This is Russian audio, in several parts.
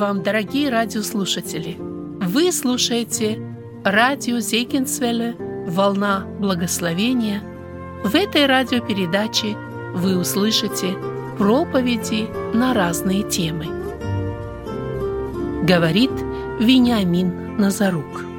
Вам, дорогие радиослушатели! Вы слушаете радио Зейкинсвелле «Волна благословения». В этой радиопередаче вы услышите проповеди на разные темы. Говорит Вениамин Назарук.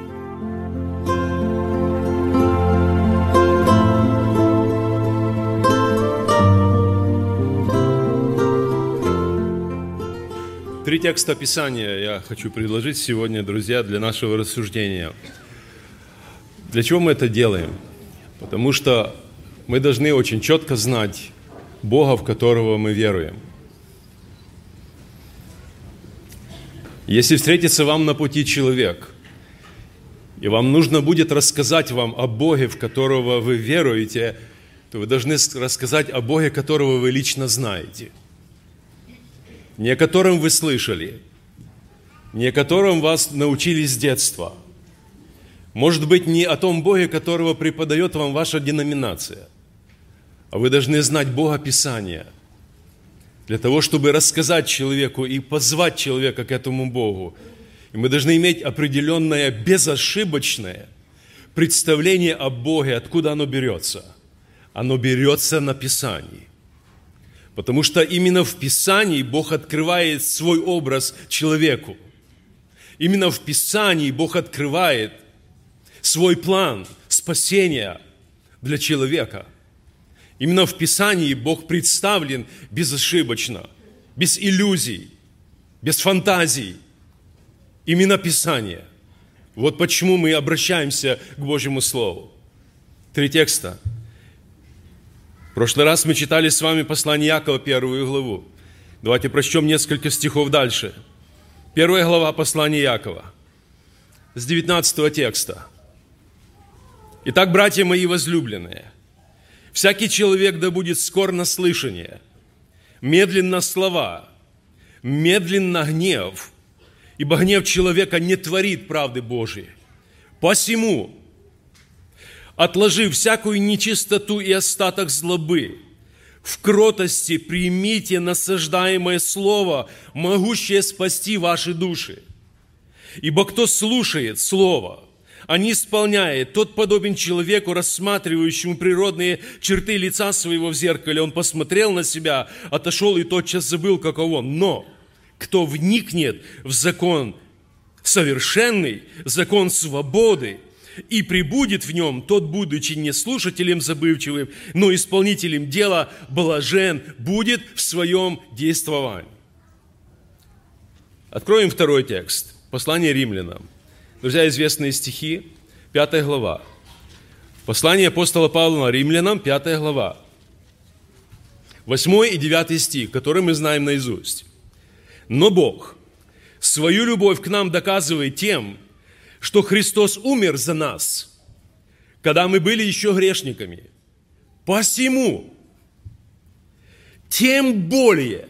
Три текста Писания я хочу предложить сегодня, друзья, для нашего рассуждения. Для чего мы это делаем? Потому что мы должны очень четко знать Бога, в которого мы веруем. Если встретится вам на пути человек, и вам нужно будет рассказать вам о Боге, в которого вы веруете, то вы должны рассказать о Боге, которого вы лично знаете – не о котором вы слышали, не о котором вас научили с детства. Может быть, не о том Боге, которого преподает вам ваша деноминация. А вы должны знать Бога Писания для того, чтобы рассказать человеку и позвать человека к этому Богу. И мы должны иметь определенное безошибочное представление о Боге, откуда оно берется. Оно берется на Писании. Потому что именно в Писании Бог открывает свой образ человеку. Именно в Писании Бог открывает свой план спасения для человека. Именно в Писании Бог представлен безошибочно, без иллюзий, без фантазий. Именно Писание. Вот почему мы обращаемся к Божьему Слову. Три текста – в прошлый раз мы читали с вами послание Якова, первую главу. Давайте прочтем несколько стихов дальше. Первая глава послания Якова, с 19 текста. Итак, братья мои возлюбленные, всякий человек да будет скор на слышание, медленно слова, медленно гнев, ибо гнев человека не творит правды Божией. Посему отложив всякую нечистоту и остаток злобы, в кротости примите насаждаемое слово, могущее спасти ваши души. Ибо кто слушает слово, а не исполняет, тот подобен человеку, рассматривающему природные черты лица своего в зеркале. Он посмотрел на себя, отошел и тотчас забыл, каков он. Но кто вникнет в закон совершенный, закон свободы – и прибудет в нем тот, будучи не слушателем забывчивым, но исполнителем дела, блажен будет в своем действовании. Откроем второй текст. Послание римлянам. Друзья, известные стихи, пятая глава. Послание апостола Павла римлянам, пятая глава. Восьмой и девятый стих, который мы знаем наизусть. Но Бог свою любовь к нам доказывает тем, что Христос умер за нас, когда мы были еще грешниками. Посему, тем более,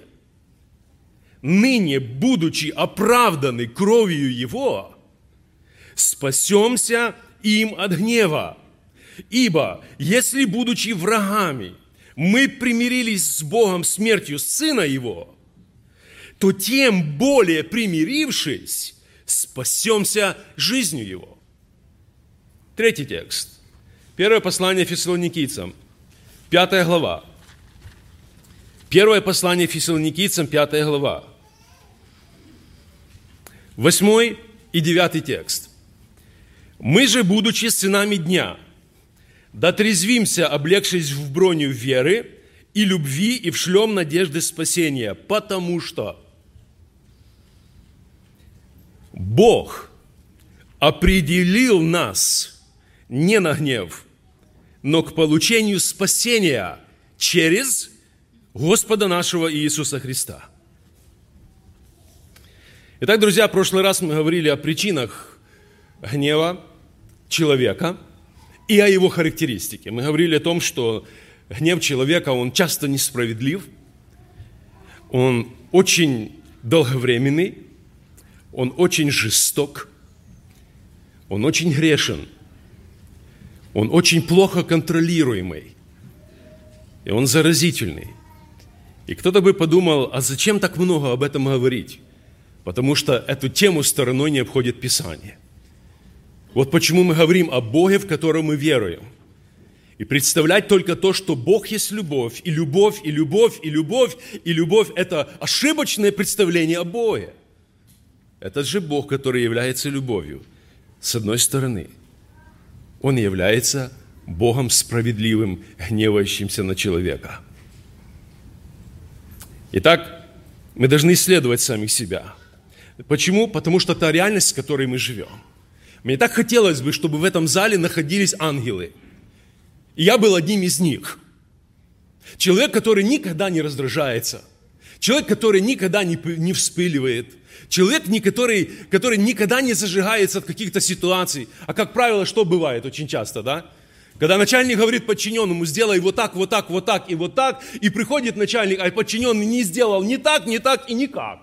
ныне, будучи оправданы кровью Его, спасемся им от гнева. Ибо, если, будучи врагами, мы примирились с Богом смертью Сына Его, то тем более примирившись, спасемся жизнью Его. Третий текст. Первое послание фессалоникийцам, пятая глава. Первое послание фессалоникийцам, пятая глава. Восьмой и девятый текст. «Мы же, будучи сынами дня, дотрезвимся, облегшись в броню веры и любви, и в шлем надежды спасения, потому что Бог определил нас не на гнев, но к получению спасения через Господа нашего Иисуса Христа. Итак, друзья, в прошлый раз мы говорили о причинах гнева человека и о его характеристике. Мы говорили о том, что гнев человека, он часто несправедлив, он очень долговременный, он очень жесток, он очень грешен, он очень плохо контролируемый, и он заразительный. И кто-то бы подумал, а зачем так много об этом говорить? Потому что эту тему стороной не обходит Писание. Вот почему мы говорим о Боге, в котором мы веруем. И представлять только то, что Бог есть любовь, и любовь, и любовь, и любовь, и любовь – это ошибочное представление о Боге. Этот же Бог, который является любовью, с одной стороны, Он является Богом справедливым, гневающимся на человека. Итак, мы должны исследовать самих себя. Почему? Потому что это реальность, в которой мы живем. Мне так хотелось бы, чтобы в этом зале находились ангелы. И я был одним из них. Человек, который никогда не раздражается. Человек, который никогда не, не вспыливает. Человек, который, который никогда не зажигается от каких-то ситуаций. А как правило, что бывает очень часто, да? Когда начальник говорит подчиненному, сделай вот так, вот так, вот так и вот так, и приходит начальник, а подчиненный не сделал ни так, ни так и никак.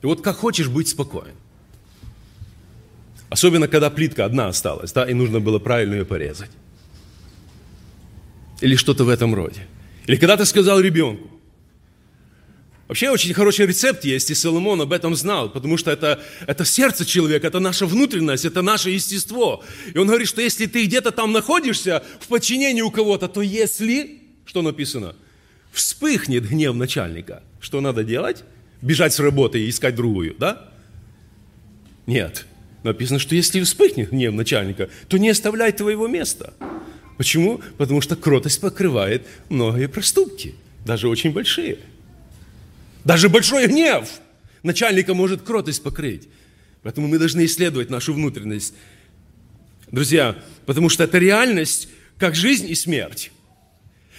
И вот как хочешь быть спокоен. Особенно, когда плитка одна осталась, да, и нужно было правильно ее порезать. Или что-то в этом роде. Или когда ты сказал ребенку. Вообще очень хороший рецепт есть, и Соломон об этом знал, потому что это, это сердце человека, это наша внутренность, это наше естество. И он говорит, что если ты где-то там находишься в подчинении у кого-то, то если, что написано, вспыхнет гнев начальника, что надо делать? Бежать с работы и искать другую, да? Нет. Написано, что если вспыхнет гнев начальника, то не оставляй твоего места. Почему? Потому что кротость покрывает многие проступки, даже очень большие. Даже большой гнев начальника может кротость покрыть. Поэтому мы должны исследовать нашу внутренность. Друзья, потому что это реальность, как жизнь и смерть.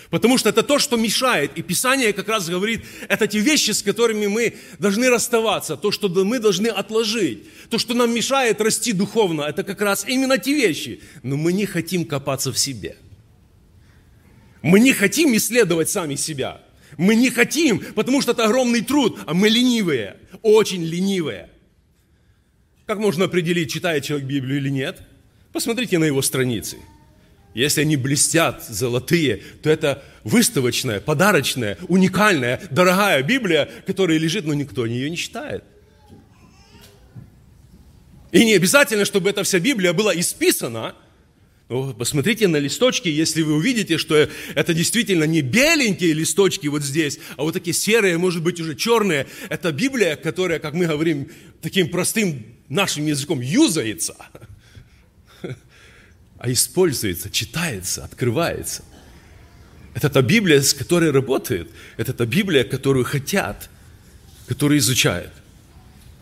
Потому что это то, что мешает. И Писание как раз говорит, это те вещи, с которыми мы должны расставаться, то, что мы должны отложить, то, что нам мешает расти духовно, это как раз именно те вещи. Но мы не хотим копаться в себе. Мы не хотим исследовать сами себя. Мы не хотим, потому что это огромный труд, а мы ленивые, очень ленивые. Как можно определить, читает человек Библию или нет? Посмотрите на его страницы – если они блестят, золотые, то это выставочная, подарочная, уникальная, дорогая Библия, которая лежит, но никто ее не читает. И не обязательно, чтобы эта вся Библия была исписана. Но посмотрите на листочки, если вы увидите, что это действительно не беленькие листочки вот здесь, а вот такие серые, может быть, уже черные. Это Библия, которая, как мы говорим, таким простым нашим языком юзается – а используется, читается, открывается. Это та Библия, с которой работает. Это та Библия, которую хотят, которую изучают.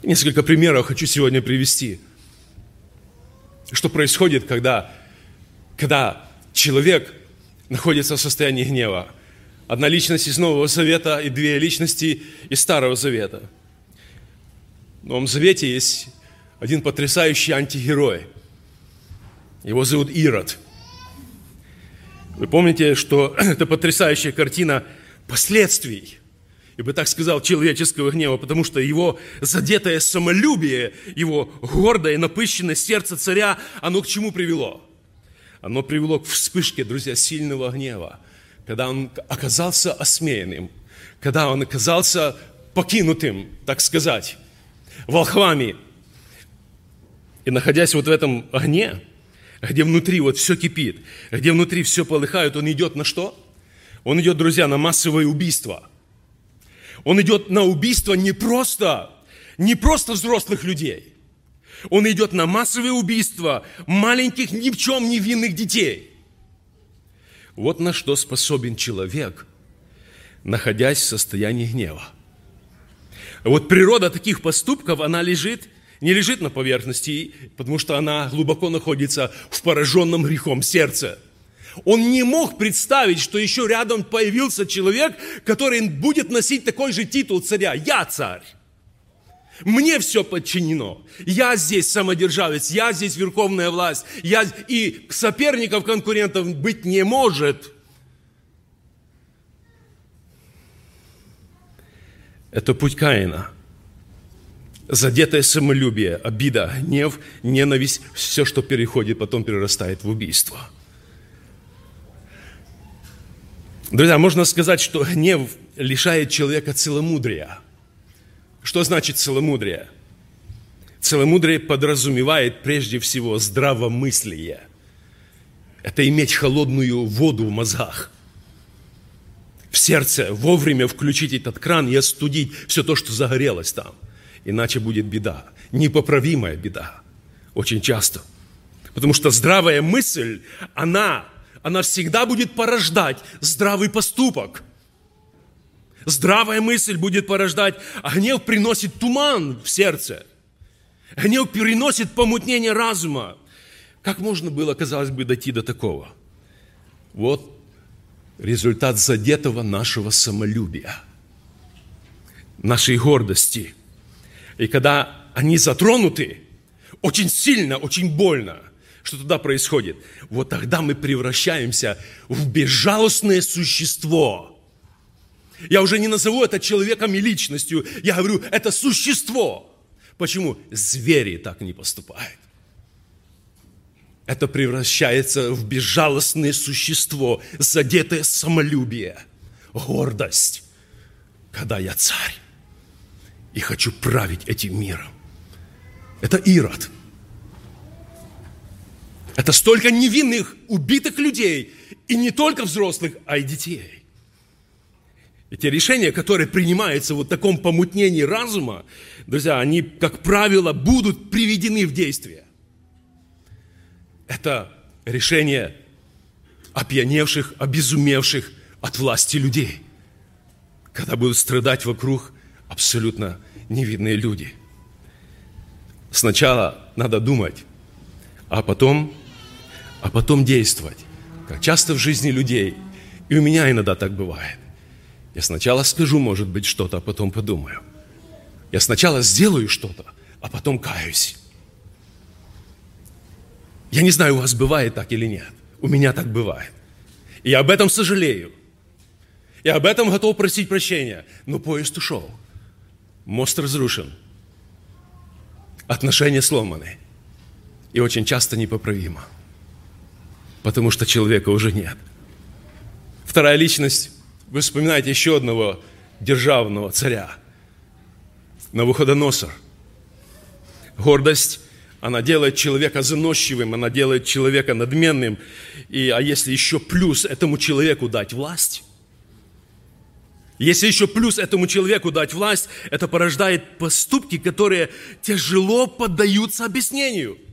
Несколько примеров хочу сегодня привести. Что происходит, когда, когда человек находится в состоянии гнева. Одна личность из Нового Завета и две личности из Старого Завета. В Новом Завете есть один потрясающий антигерой – его зовут Ирод. Вы помните, что это потрясающая картина последствий, бы так сказал, человеческого гнева, потому что его задетое самолюбие, его гордое, напыщенное сердце царя, оно к чему привело? Оно привело к вспышке, друзья, сильного гнева, когда он оказался осмеянным, когда он оказался покинутым, так сказать, волхвами. И находясь вот в этом огне, где внутри вот все кипит, где внутри все полыхает, он идет на что? Он идет, друзья, на массовое убийство. Он идет на убийство не просто, не просто взрослых людей. Он идет на массовое убийство маленьких, ни в чем не детей. Вот на что способен человек, находясь в состоянии гнева. Вот природа таких поступков, она лежит не лежит на поверхности, потому что она глубоко находится в пораженном грехом сердце. Он не мог представить, что еще рядом появился человек, который будет носить такой же титул царя. Я царь. Мне все подчинено. Я здесь самодержавец, я здесь верховная власть. Я... И соперников, конкурентов быть не может. Это путь Каина – задетое самолюбие, обида, гнев, ненависть, все, что переходит, потом перерастает в убийство. Друзья, можно сказать, что гнев лишает человека целомудрия. Что значит целомудрие? Целомудрие подразумевает прежде всего здравомыслие. Это иметь холодную воду в мозгах. В сердце вовремя включить этот кран и остудить все то, что загорелось там. Иначе будет беда, непоправимая беда. Очень часто. Потому что здравая мысль, она, она всегда будет порождать здравый поступок – Здравая мысль будет порождать, а гнев приносит туман в сердце. Гнев приносит помутнение разума. Как можно было, казалось бы, дойти до такого? Вот результат задетого нашего самолюбия, нашей гордости. И когда они затронуты, очень сильно, очень больно, что туда происходит, вот тогда мы превращаемся в безжалостное существо – я уже не назову это человеком и личностью. Я говорю, это существо. Почему? Звери так не поступают. Это превращается в безжалостное существо, задетое самолюбие, гордость. Когда я царь и хочу править этим миром. Это Ирод. Это столько невинных, убитых людей, и не только взрослых, а и детей. Эти решения, которые принимаются в вот таком помутнении разума, друзья, они, как правило, будут приведены в действие. Это решение опьяневших, обезумевших от власти людей, когда будут страдать вокруг абсолютно невидные люди. Сначала надо думать, а потом, а потом действовать. Как часто в жизни людей, и у меня иногда так бывает. Я сначала скажу, может быть, что-то, а потом подумаю. Я сначала сделаю что-то, а потом каюсь. Я не знаю, у вас бывает так или нет. У меня так бывает. И я об этом сожалею. Я об этом готов просить прощения. Но поезд ушел. Мост разрушен. Отношения сломаны. И очень часто непоправимо. Потому что человека уже нет. Вторая личность вы вспоминаете еще одного державного царя, Навуходоносор. Гордость, она делает человека заносчивым, она делает человека надменным. И, а если еще плюс этому человеку дать власть, если еще плюс этому человеку дать власть, это порождает поступки, которые тяжело поддаются объяснению –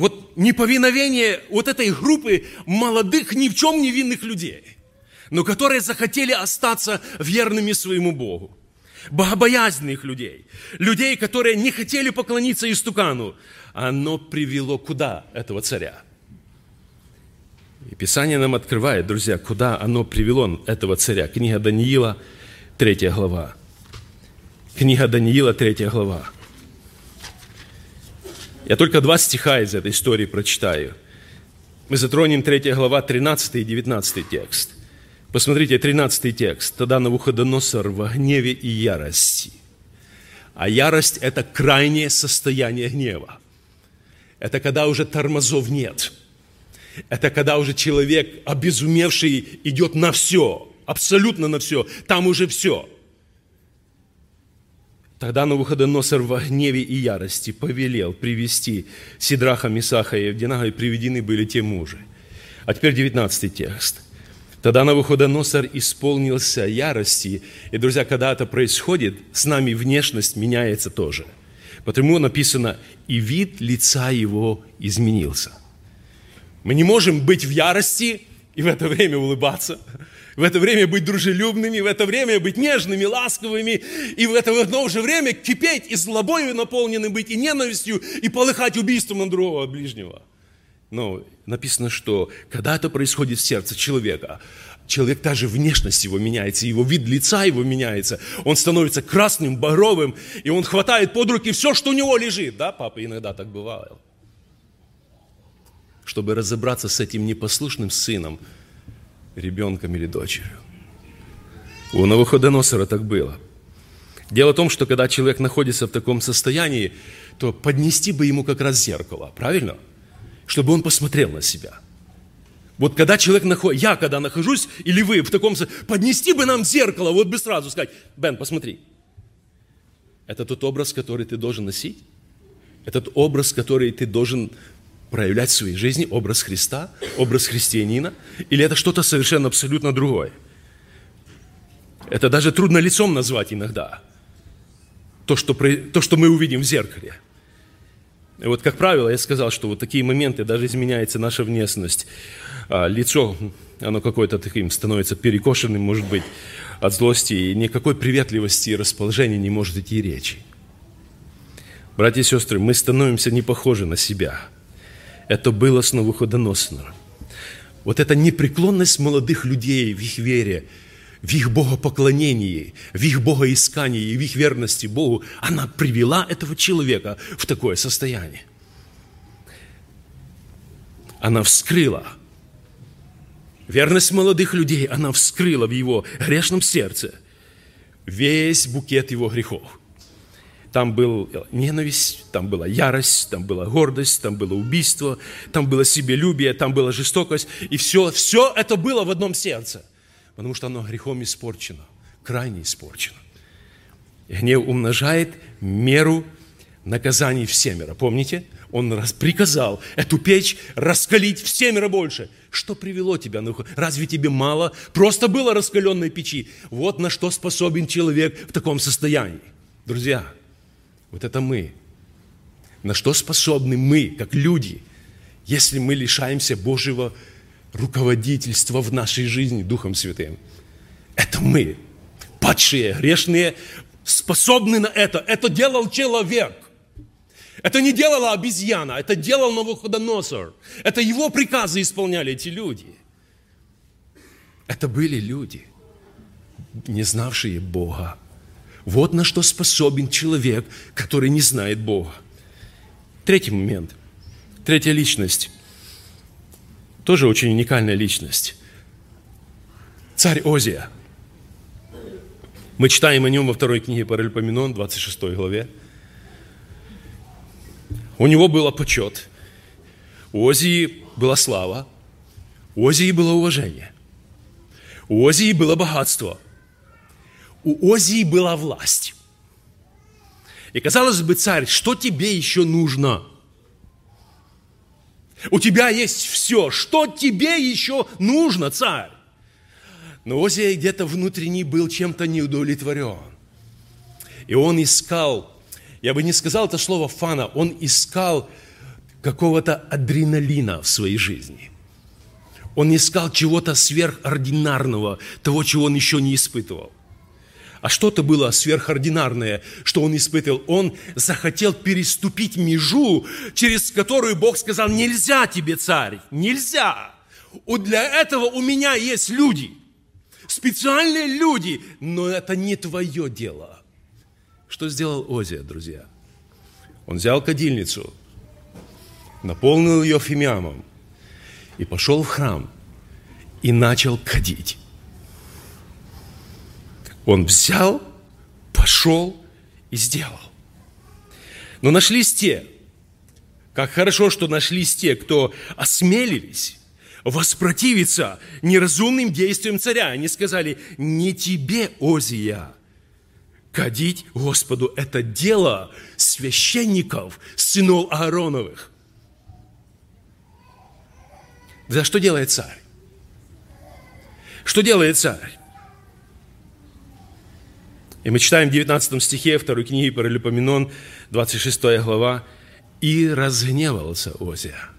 вот неповиновение вот этой группы молодых, ни в чем невинных людей, но которые захотели остаться верными своему Богу. Богобоязненных людей, людей, которые не хотели поклониться истукану, оно привело куда этого царя? И Писание нам открывает, друзья, куда оно привело этого царя. Книга Даниила, 3 глава. Книга Даниила, 3 глава. Я только два стиха из этой истории прочитаю. Мы затронем 3 глава, 13 и 19 текст. Посмотрите, 13 текст. «Тогда Навуходоносор во гневе и ярости». А ярость – это крайнее состояние гнева. Это когда уже тормозов нет. Это когда уже человек, обезумевший, идет на все, абсолютно на все. Там уже все – Тогда Навуходоносор во гневе и ярости повелел привести Сидраха, Мисаха и Евдинага, и приведены были те мужи. А теперь 19 текст. Тогда Навуходоносор исполнился ярости. И, друзья, когда это происходит, с нами внешность меняется тоже. Потому написано, и вид лица его изменился. Мы не можем быть в ярости и в это время улыбаться в это время быть дружелюбными, в это время быть нежными, ласковыми, и в это в одно же время кипеть и злобою наполненным быть, и ненавистью, и полыхать убийством на другого ближнего. Но написано, что когда это происходит в сердце человека, человек даже внешность его меняется, его вид лица его меняется, он становится красным, багровым, и он хватает под руки все, что у него лежит. Да, папа иногда так бывало. Чтобы разобраться с этим непослушным сыном – ребенком или дочерью. У Навуходоносора так было. Дело в том, что когда человек находится в таком состоянии, то поднести бы ему как раз зеркало, правильно? Чтобы он посмотрел на себя. Вот когда человек находит, я когда нахожусь, или вы в таком, поднести бы нам зеркало, вот бы сразу сказать, Бен, посмотри. Это тот образ, который ты должен носить? Этот образ, который ты должен проявлять в своей жизни, образ Христа, образ христианина? Или это что-то совершенно абсолютно другое? Это даже трудно лицом назвать иногда. То, что, то, что мы увидим в зеркале. И вот, как правило, я сказал, что вот такие моменты, даже изменяется наша внешность. А, лицо, оно какое-то таким становится перекошенным, может быть, от злости, и никакой приветливости и расположения не может идти речи. Братья и сестры, мы становимся не похожи на себя. Это было с Навуходоносором. Вот эта непреклонность молодых людей в их вере – в их богопоклонении, в их богоискании, в их верности Богу, она привела этого человека в такое состояние. Она вскрыла верность молодых людей, она вскрыла в его грешном сердце весь букет его грехов. Там был ненависть, там была ярость, там была гордость, там было убийство, там было себелюбие, там была жестокость. И все, все это было в одном сердце потому что оно грехом испорчено, крайне испорчено. И гнев умножает меру наказаний в. Помните? Он приказал эту печь раскалить в больше. Что привело тебя? Ну, разве тебе мало? Просто было раскаленной печи. Вот на что способен человек в таком состоянии. Друзья, вот это мы. На что способны мы, как люди, если мы лишаемся Божьего руководительство в нашей жизни Духом Святым. Это мы, падшие, грешные, способны на это. Это делал человек. Это не делала обезьяна, это делал Навуходоносор. Это его приказы исполняли эти люди. Это были люди, не знавшие Бога. Вот на что способен человек, который не знает Бога. Третий момент. Третья личность тоже очень уникальная личность. Царь Озия. Мы читаем о нем во второй книге Паральпоменон, 26 главе. У него был почет. У Озии была слава. У Озии было уважение. У Озии было богатство. У Озии была власть. И казалось бы, царь, что тебе еще нужно – у тебя есть все. Что тебе еще нужно, царь? Но Озия где-то внутренне был чем-то неудовлетворен. И он искал, я бы не сказал это слово фана, он искал какого-то адреналина в своей жизни. Он искал чего-то сверхординарного, того, чего он еще не испытывал. А что-то было сверхординарное, что он испытывал. Он захотел переступить межу, через которую Бог сказал, нельзя тебе, царь, нельзя. Для этого у меня есть люди, специальные люди, но это не твое дело. Что сделал Озия, друзья? Он взял кадильницу, наполнил ее фимиамом и пошел в храм и начал кадить. Он взял, пошел и сделал. Но нашлись те, как хорошо, что нашлись те, кто осмелились воспротивиться неразумным действиям царя. Они сказали, не тебе, Озия, кадить Господу. Это дело священников, сынов Аароновых. За что делает царь? Что делает царь? И мы читаем в 19 стихе второй книги Паралипоменон, 26 глава, «И разгневался Озия».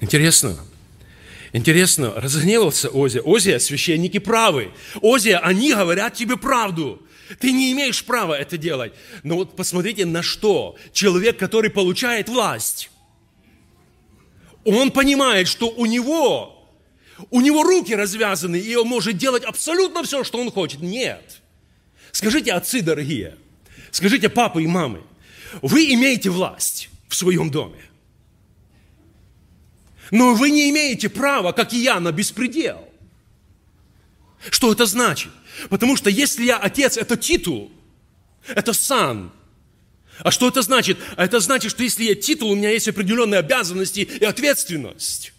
Интересно, Интересно, разгневался Озия. Озия, священники правы. Озия, они говорят тебе правду. Ты не имеешь права это делать. Но вот посмотрите, на что человек, который получает власть, он понимает, что у него у него руки развязаны, и он может делать абсолютно все, что он хочет. Нет. Скажите, отцы дорогие, скажите, папы и мамы, вы имеете власть в своем доме. Но вы не имеете права, как и я, на беспредел. Что это значит? Потому что если я отец, это титул, это сан. А что это значит? А это значит, что если я титул, у меня есть определенные обязанности и ответственность.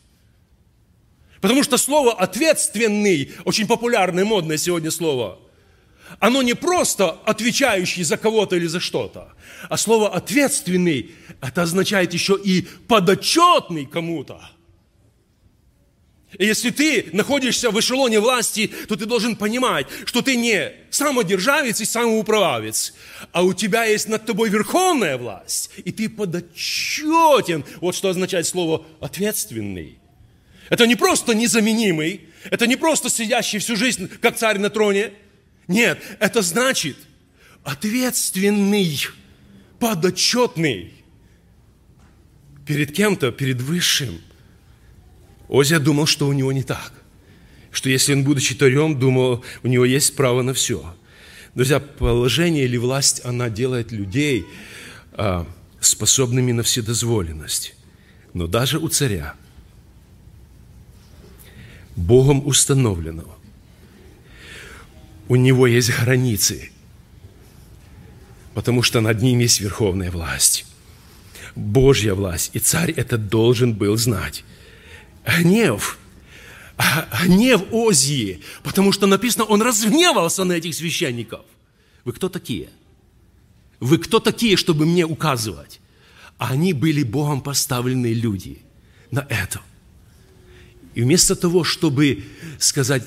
Потому что слово «ответственный» очень популярное, модное сегодня слово. Оно не просто отвечающий за кого-то или за что-то, а слово «ответственный» это означает еще и подотчетный кому-то. И если ты находишься в эшелоне власти, то ты должен понимать, что ты не самодержавец и самоуправавец, а у тебя есть над тобой верховная власть, и ты подотчетен. Вот что означает слово «ответственный». Это не просто незаменимый, это не просто сидящий всю жизнь, как царь на троне. Нет, это значит ответственный, подотчетный перед кем-то, перед высшим. Озия думал, что у него не так. Что если он, будучи царем, думал, у него есть право на все. Друзья, положение или власть, она делает людей а, способными на вседозволенность. Но даже у царя – Богом установленного. У него есть границы, потому что над ним есть верховная власть. Божья власть. И царь это должен был знать. Гнев. Гнев Озии. Потому что написано, он разгневался на этих священников. Вы кто такие? Вы кто такие, чтобы мне указывать? Они были Богом поставленные люди на это. И вместо того, чтобы сказать,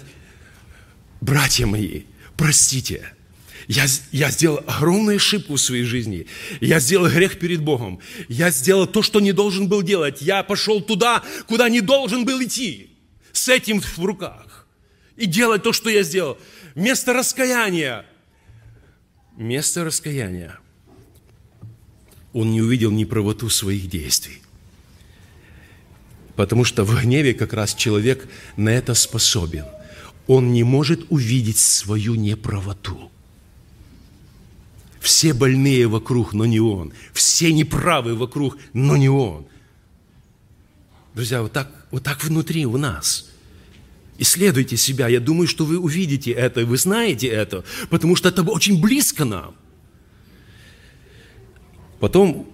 братья мои, простите, я, я сделал огромную ошибку в своей жизни. Я сделал грех перед Богом. Я сделал то, что не должен был делать. Я пошел туда, куда не должен был идти. С этим в руках. И делать то, что я сделал. Вместо раскаяния. Вместо раскаяния. Он не увидел неправоту своих действий. Потому что в гневе как раз человек на это способен. Он не может увидеть свою неправоту. Все больные вокруг, но не он. Все неправы вокруг, но не он. Друзья, вот так, вот так внутри у нас. Исследуйте себя. Я думаю, что вы увидите это, вы знаете это, потому что это очень близко нам. Потом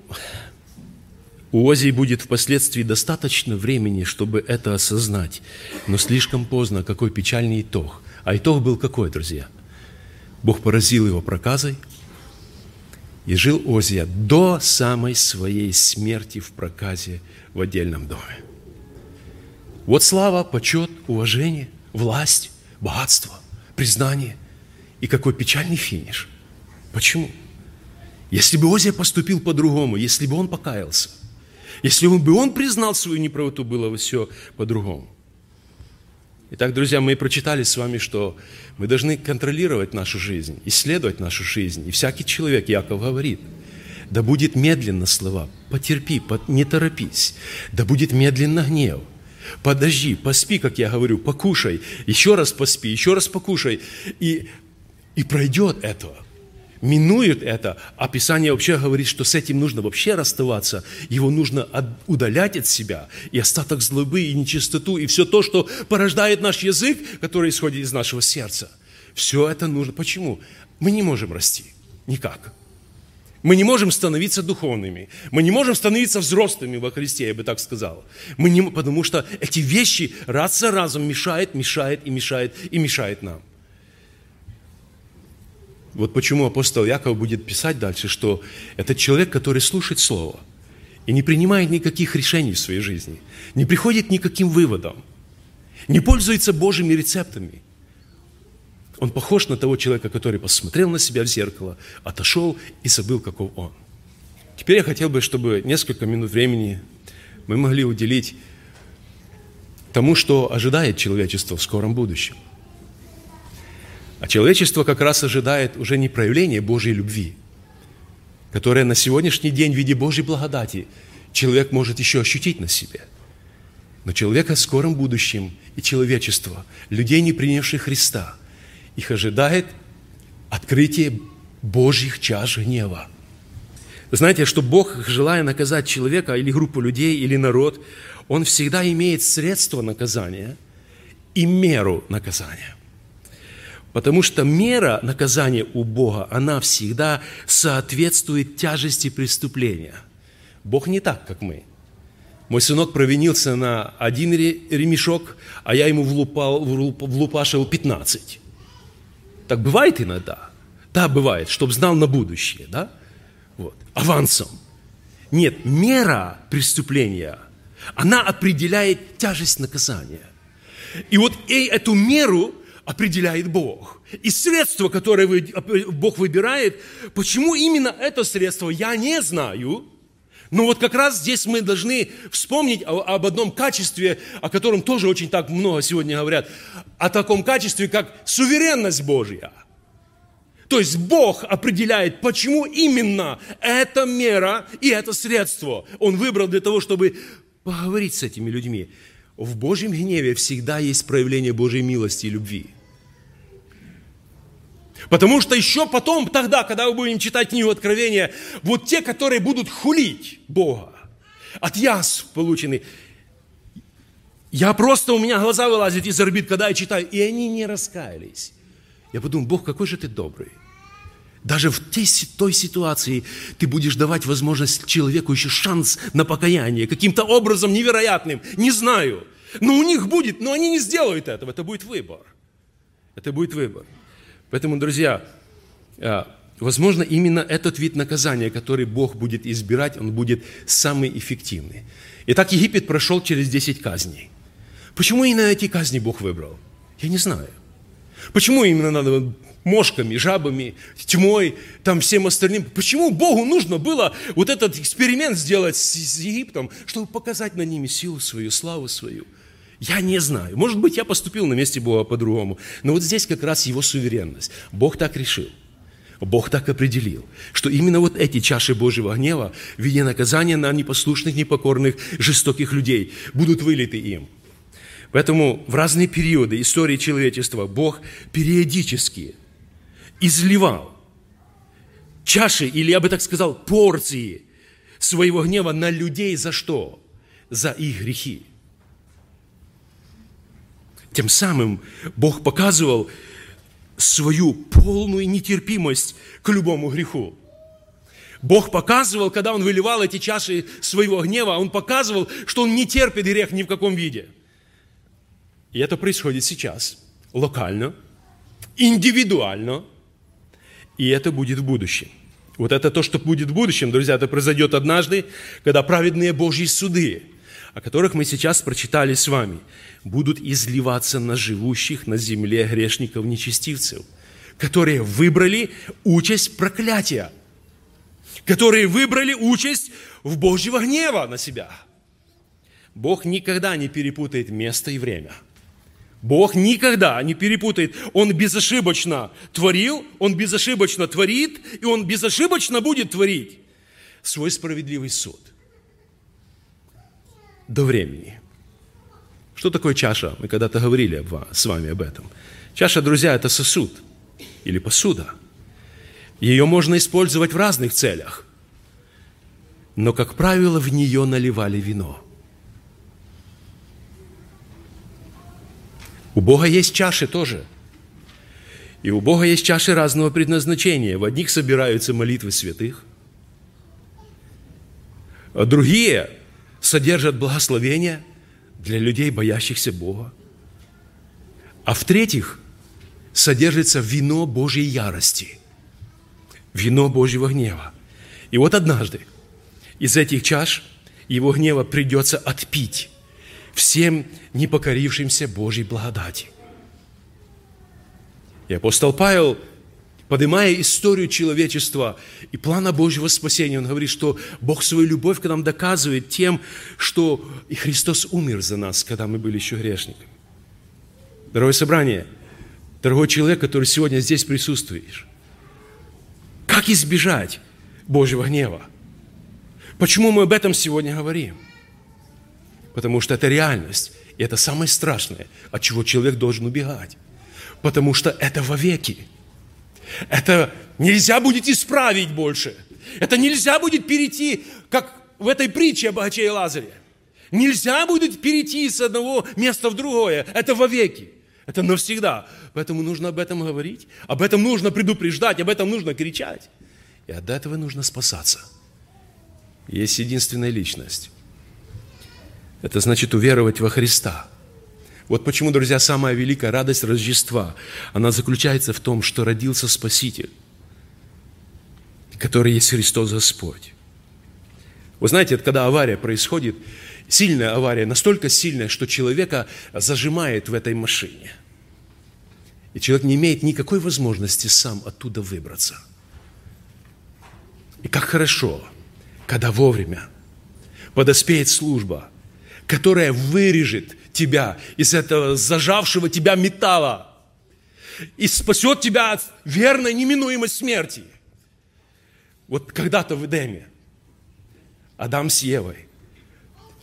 у Озии будет впоследствии достаточно времени, чтобы это осознать. Но слишком поздно, какой печальный итог. А итог был какой, друзья? Бог поразил его проказой, и жил Озия до самой своей смерти в проказе в отдельном доме. Вот слава, почет, уважение, власть, богатство, признание. И какой печальный финиш. Почему? Если бы Озия поступил по-другому, если бы он покаялся, если бы он признал свою неправоту, было бы все по-другому. Итак, друзья, мы прочитали с вами, что мы должны контролировать нашу жизнь, исследовать нашу жизнь. И всякий человек, Яков говорит, да будет медленно слова, потерпи, не торопись, да будет медленно гнев, подожди, поспи, как я говорю, покушай, еще раз поспи, еще раз покушай, и, и пройдет этого – минует это, а Писание вообще говорит, что с этим нужно вообще расставаться, его нужно удалять от себя, и остаток злобы, и нечистоту, и все то, что порождает наш язык, который исходит из нашего сердца. Все это нужно. Почему? Мы не можем расти. Никак. Мы не можем становиться духовными. Мы не можем становиться взрослыми во Христе, я бы так сказал. Мы не, потому что эти вещи раз за разом мешают, мешают и мешают и мешают нам. Вот почему апостол Яков будет писать дальше, что это человек, который слушает Слово и не принимает никаких решений в своей жизни, не приходит никаким выводам, не пользуется Божьими рецептами. Он похож на того человека, который посмотрел на себя в зеркало, отошел и забыл, каков он. Теперь я хотел бы, чтобы несколько минут времени мы могли уделить тому, что ожидает человечество в скором будущем. А человечество как раз ожидает уже не проявления Божьей любви, которое на сегодняшний день в виде Божьей благодати человек может еще ощутить на себе. Но человека в скором будущем и человечество, людей, не принявших Христа, их ожидает открытие Божьих чаш гнева. Знаете, что Бог, желая наказать человека или группу людей, или народ, Он всегда имеет средства наказания и меру наказания. Потому что мера наказания у Бога, она всегда соответствует тяжести преступления. Бог не так, как мы. Мой сынок провинился на один ремешок, а я ему влупал, влупашил 15. Так бывает иногда? Да, бывает, чтобы знал на будущее, да? Вот. Авансом. Нет, мера преступления, она определяет тяжесть наказания. И вот и эту меру определяет Бог. И средство, которое Бог выбирает, почему именно это средство, я не знаю. Но вот как раз здесь мы должны вспомнить об одном качестве, о котором тоже очень так много сегодня говорят, о таком качестве, как суверенность Божья. То есть Бог определяет, почему именно эта мера и это средство Он выбрал для того, чтобы поговорить с этими людьми. В Божьем гневе всегда есть проявление Божьей милости и любви. Потому что еще потом, тогда, когда мы будем читать книгу Откровения, вот те, которые будут хулить Бога, от яс получены, я просто, у меня глаза вылазят из орбит, когда я читаю, и они не раскаялись. Я подумал, Бог, какой же ты добрый. Даже в той ситуации ты будешь давать возможность человеку еще шанс на покаяние, каким-то образом невероятным, не знаю. Но у них будет, но они не сделают этого, это будет выбор. Это будет выбор. Поэтому, друзья, а, возможно, именно этот вид наказания, который Бог будет избирать, он будет самый эффективный. Итак, Египет прошел через 10 казней. Почему именно эти казни Бог выбрал? Я не знаю. Почему именно надо мошками, жабами, тьмой, там всем остальным. Почему Богу нужно было вот этот эксперимент сделать с Египтом, чтобы показать на ними силу свою, славу свою? Я не знаю. Может быть, я поступил на месте Бога по-другому. Но вот здесь как раз его суверенность. Бог так решил. Бог так определил, что именно вот эти чаши Божьего гнева в виде наказания на непослушных, непокорных, жестоких людей будут вылиты им. Поэтому в разные периоды истории человечества Бог периодически изливал чаши, или я бы так сказал, порции своего гнева на людей за что? За их грехи. Тем самым Бог показывал свою полную нетерпимость к любому греху. Бог показывал, когда Он выливал эти чаши своего гнева, Он показывал, что Он не терпит грех ни в каком виде. И это происходит сейчас, локально, индивидуально – и это будет в будущем. Вот это то, что будет в будущем, друзья, это произойдет однажды, когда праведные Божьи суды, о которых мы сейчас прочитали с вами, будут изливаться на живущих на земле грешников-нечестивцев, которые выбрали участь проклятия, которые выбрали участь в Божьего гнева на себя. Бог никогда не перепутает место и время – Бог никогда не перепутает. Он безошибочно творил, Он безошибочно творит, и Он безошибочно будет творить свой справедливый суд. До времени. Что такое чаша? Мы когда-то говорили с вами об этом. Чаша, друзья, это сосуд или посуда. Ее можно использовать в разных целях. Но, как правило, в нее наливали вино – У Бога есть чаши тоже. И у Бога есть чаши разного предназначения. В одних собираются молитвы святых, а другие содержат благословения для людей, боящихся Бога. А в третьих содержится вино Божьей ярости, вино Божьего гнева. И вот однажды из этих чаш его гнева придется отпить всем непокорившимся Божьей благодати. И апостол Павел, поднимая историю человечества и плана Божьего спасения, он говорит, что Бог свою любовь к нам доказывает тем, что и Христос умер за нас, когда мы были еще грешниками. Дорогое собрание, дорогой человек, который сегодня здесь присутствуешь, как избежать Божьего гнева? Почему мы об этом сегодня говорим? Потому что это реальность. И это самое страшное, от чего человек должен убегать. Потому что это вовеки. Это нельзя будет исправить больше. Это нельзя будет перейти, как в этой притче о богаче и Лазаре. Нельзя будет перейти с одного места в другое. Это вовеки. Это навсегда. Поэтому нужно об этом говорить. Об этом нужно предупреждать. Об этом нужно кричать. И от этого нужно спасаться. Есть единственная личность Это значит уверовать во Христа. Вот почему, друзья, самая великая радость Рождества, она заключается в том, что родился Спаситель, который есть Христос Господь. Вы знаете, когда авария происходит, сильная авария, настолько сильная, что человека зажимает в этой машине. И человек не имеет никакой возможности сам оттуда выбраться. И как хорошо, когда вовремя подоспеет служба, которая вырежет тебя из этого зажавшего тебя металла и спасет тебя от верной неминуемой смерти. Вот когда-то в Эдеме Адам с Евой,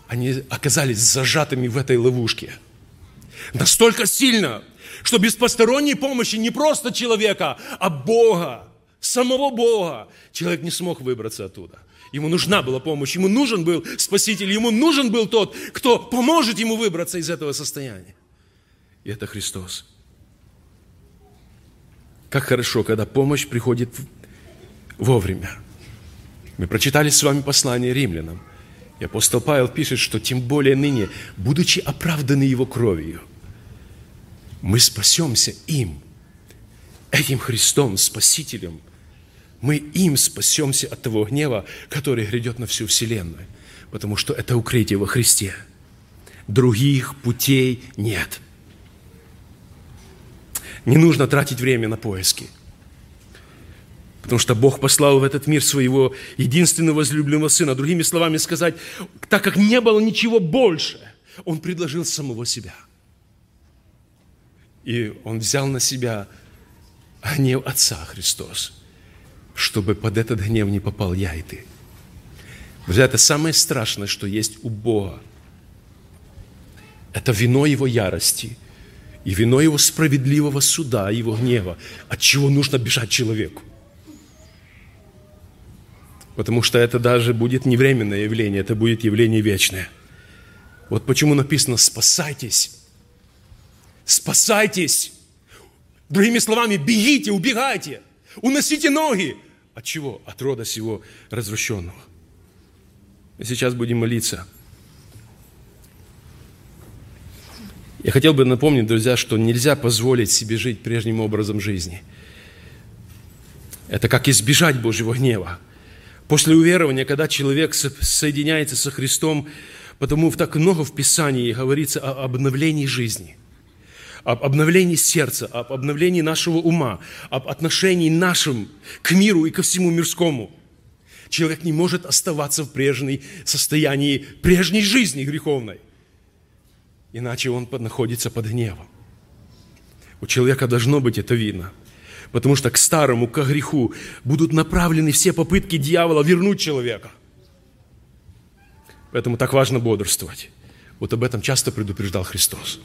они оказались зажатыми в этой ловушке. Настолько сильно, что без посторонней помощи не просто человека, а Бога, самого Бога, человек не смог выбраться оттуда. Ему нужна была помощь, ему нужен был Спаситель, ему нужен был тот, кто поможет ему выбраться из этого состояния. И это Христос. Как хорошо, когда помощь приходит вовремя. Мы прочитали с вами послание римлянам. И апостол Павел пишет, что тем более ныне, будучи оправданы его кровью, мы спасемся им, этим Христом, Спасителем. Мы им спасемся от того гнева, который грядет на всю вселенную, потому что это укрытие во Христе. Других путей нет. Не нужно тратить время на поиски – Потому что Бог послал в этот мир своего единственного возлюбленного Сына. Другими словами сказать, так как не было ничего больше, Он предложил самого себя. И Он взял на себя гнев Отца Христос, чтобы под этот гнев не попал я и ты. Друзья, это самое страшное, что есть у Бога. Это вино Его ярости и вино Его справедливого суда, Его гнева, от чего нужно бежать человеку. Потому что это даже будет не временное явление, это будет явление вечное. Вот почему написано «спасайтесь». Спасайтесь. Другими словами, бегите, убегайте, уносите ноги. От чего? От рода сего развращенного. Мы сейчас будем молиться. Я хотел бы напомнить, друзья, что нельзя позволить себе жить прежним образом жизни. Это как избежать Божьего гнева. После уверования, когда человек соединяется со Христом, потому так много в Писании говорится о обновлении жизни, об обновлении сердца, об обновлении нашего ума, об отношении нашим к миру и ко всему мирскому. Человек не может оставаться в прежней состоянии прежней жизни греховной, иначе он находится под гневом. У человека должно быть это видно – Потому что к старому, к греху будут направлены все попытки дьявола вернуть человека. Поэтому так важно бодрствовать. Вот об этом часто предупреждал Христос.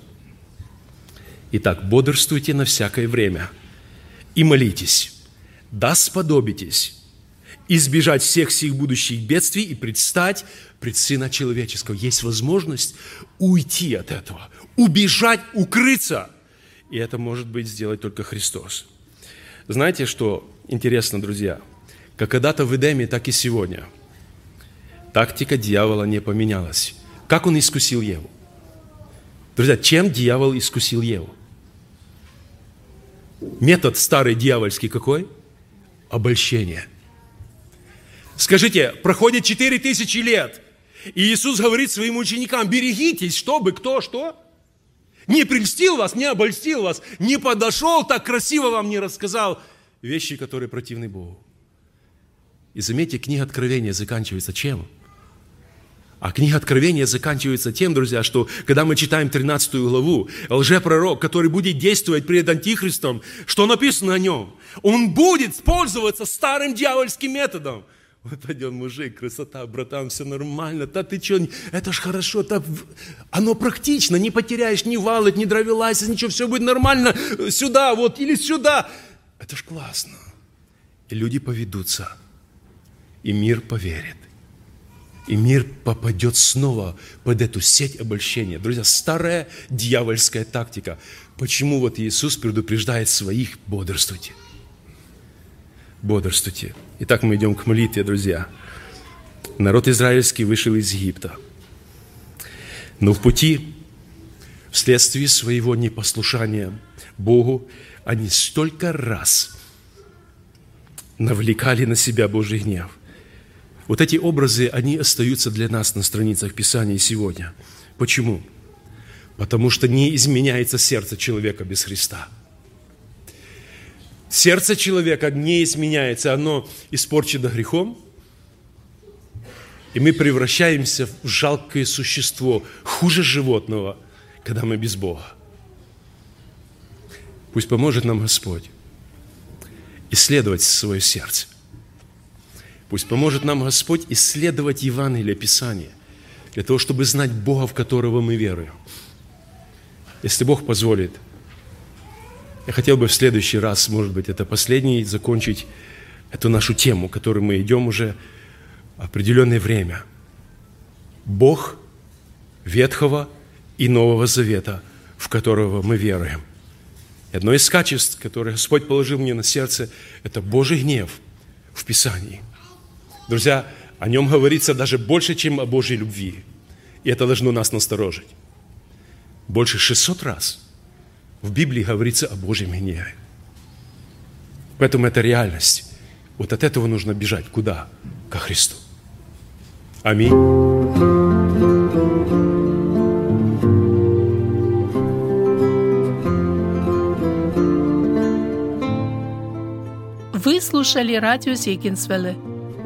Итак, бодрствуйте на всякое время и молитесь, да сподобитесь избежать всех сих будущих бедствий и предстать пред Сына Человеческого. Есть возможность уйти от этого, убежать, укрыться. И это может быть сделать только Христос. Знаете, что интересно, друзья? Как когда-то в Эдеме, так и сегодня. Тактика дьявола не поменялась. Как он искусил Еву? Друзья, чем дьявол искусил Еву? Метод старый дьявольский какой? Обольщение. Скажите, проходит четыре тысячи лет, и Иисус говорит своим ученикам, берегитесь, чтобы кто что? Не прельстил вас, не обольстил вас, не подошел, так красиво вам не рассказал вещи, которые противны Богу. И заметьте, книга Откровения заканчивается чем? А книга Откровения заканчивается тем, друзья, что когда мы читаем 13 главу, лжепророк, который будет действовать перед Антихристом, что написано о нем? Он будет пользоваться старым дьявольским методом – вот пойдет мужик, красота, братан, все нормально. Да ты что, это ж хорошо, да, оно практично, не потеряешь ни валок, ни дровелайсис, ничего, все будет нормально. Сюда вот или сюда. Это ж классно. И люди поведутся, и мир поверит. И мир попадет снова под эту сеть обольщения. Друзья, старая дьявольская тактика. Почему вот Иисус предупреждает своих бодрствуйте? бодрствуйте. Итак, мы идем к молитве, друзья. Народ израильский вышел из Египта. Но в пути, вследствие своего непослушания Богу, они столько раз навлекали на себя Божий гнев. Вот эти образы, они остаются для нас на страницах Писания сегодня. Почему? Потому что не изменяется сердце человека без Христа. Сердце человека не изменяется, оно испорчено грехом, и мы превращаемся в жалкое существо, хуже животного, когда мы без Бога. Пусть поможет нам Господь исследовать свое сердце. Пусть поможет нам Господь исследовать Евангелие, Писание, для того, чтобы знать Бога, в которого мы веруем. Если Бог позволит, я хотел бы в следующий раз, может быть, это последний, закончить эту нашу тему, которую мы идем уже определенное время. Бог Ветхого и Нового Завета, в которого мы веруем. И одно из качеств, которое Господь положил мне на сердце, это Божий гнев в Писании. Друзья, о нем говорится даже больше, чем о Божьей любви. И это должно нас насторожить. Больше 600 раз в Библии говорится о Божьем гневе. Поэтому это реальность. Вот от этого нужно бежать. Куда? Ко Христу. Аминь. Вы слушали радио Зегенсвелле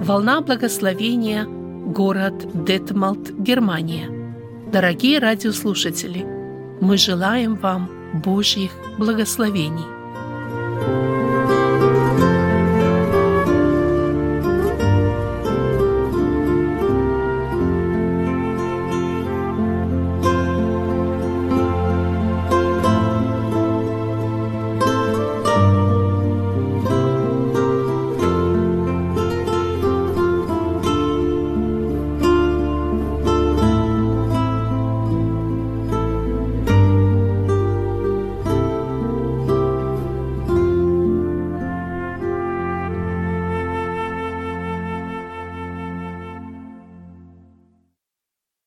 «Волна благословения», город Детмалт, Германия. Дорогие радиослушатели, мы желаем вам Божьих благословений.